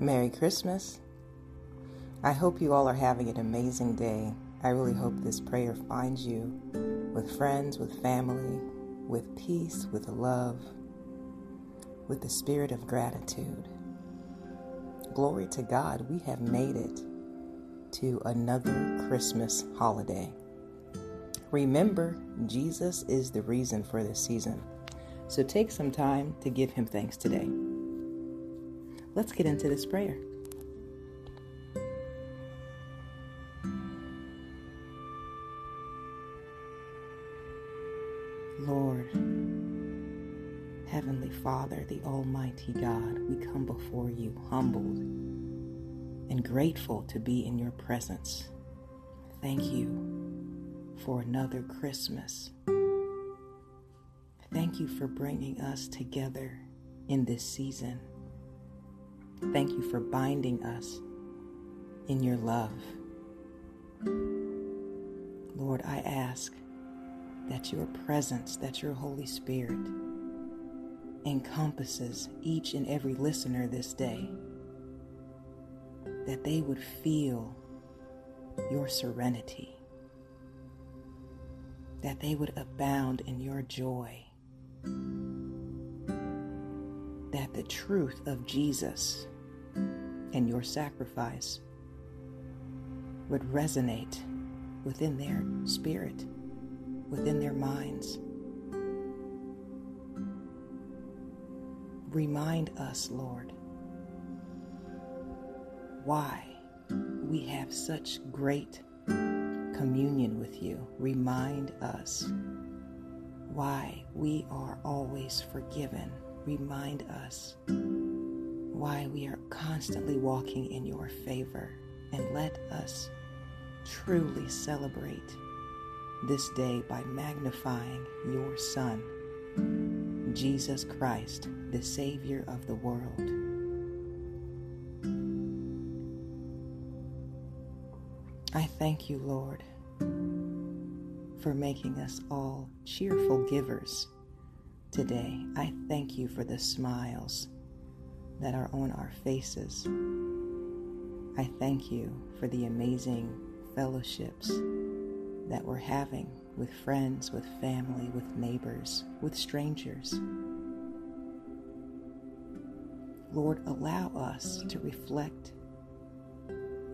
Merry Christmas. I hope you all are having an amazing day. I really hope this prayer finds you with friends, with family, with peace, with love, with the spirit of gratitude. Glory to God, we have made it to another Christmas holiday. Remember, Jesus is the reason for this season. So take some time to give him thanks today. Let's get into this prayer. Lord, Heavenly Father, the Almighty God, we come before you humbled and grateful to be in your presence. Thank you for another Christmas. Thank you for bringing us together in this season. Thank you for binding us in your love. Lord, I ask that your presence, that your Holy Spirit encompasses each and every listener this day, that they would feel your serenity, that they would abound in your joy, that the truth of Jesus and your sacrifice would resonate within their spirit within their minds. Remind us, Lord, why we have such great communion with you. Remind us why we are always forgiven. Remind us why we are constantly walking in your favor. And let us truly celebrate this day by magnifying your Son, Jesus Christ, the Savior of the world. I thank you, Lord, for making us all cheerful givers today. I thank you for the smiles that are on our faces. I thank you for the amazing fellowships that we're having with friends, with family, with neighbors, with strangers. Lord, allow us to reflect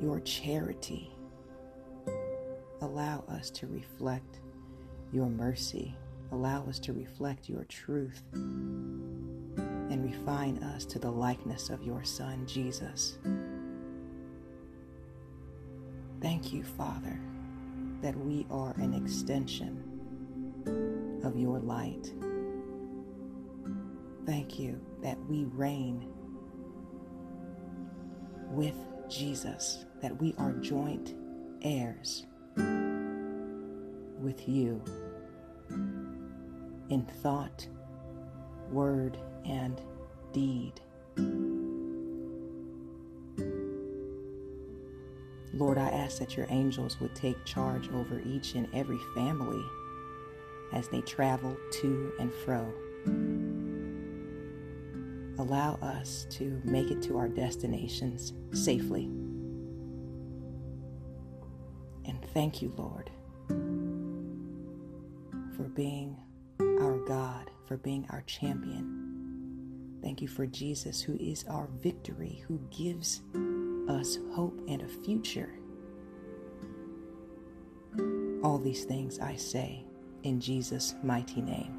your charity. Allow us to reflect your mercy. Allow us to reflect your truth and refine us to the likeness of your Son, Jesus. Thank you, Father that we are an extension of your light. Thank you that we reign with Jesus, that we are joint heirs with you in thought, word, and deed. Lord, I ask that your angels would take charge over each and every family as they travel to and fro. Allow us to make it to our destinations safely. And thank you, Lord, for being our God, for being our champion. Thank you for Jesus, who is our victory, who gives us hope and a future. All these things I say in Jesus' mighty name.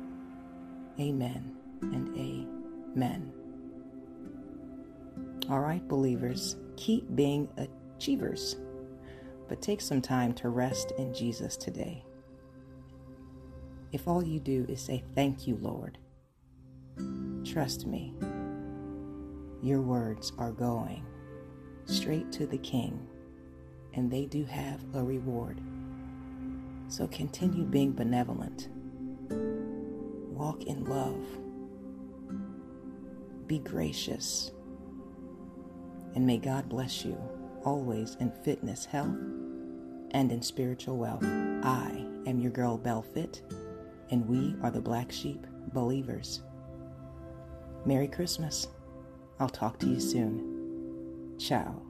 Amen and amen. All right, believers, keep being achievers, but take some time to rest in Jesus today. If all you do is say, Thank you, Lord, trust me, your words are going straight to the King, and they do have a reward. So continue being benevolent. Walk in love. Be gracious. And may God bless you always in fitness, health, and in spiritual wealth. I am your girl, Bell Fit, and we are the Black Sheep Believers. Merry Christmas. I'll talk to you soon. Ciao.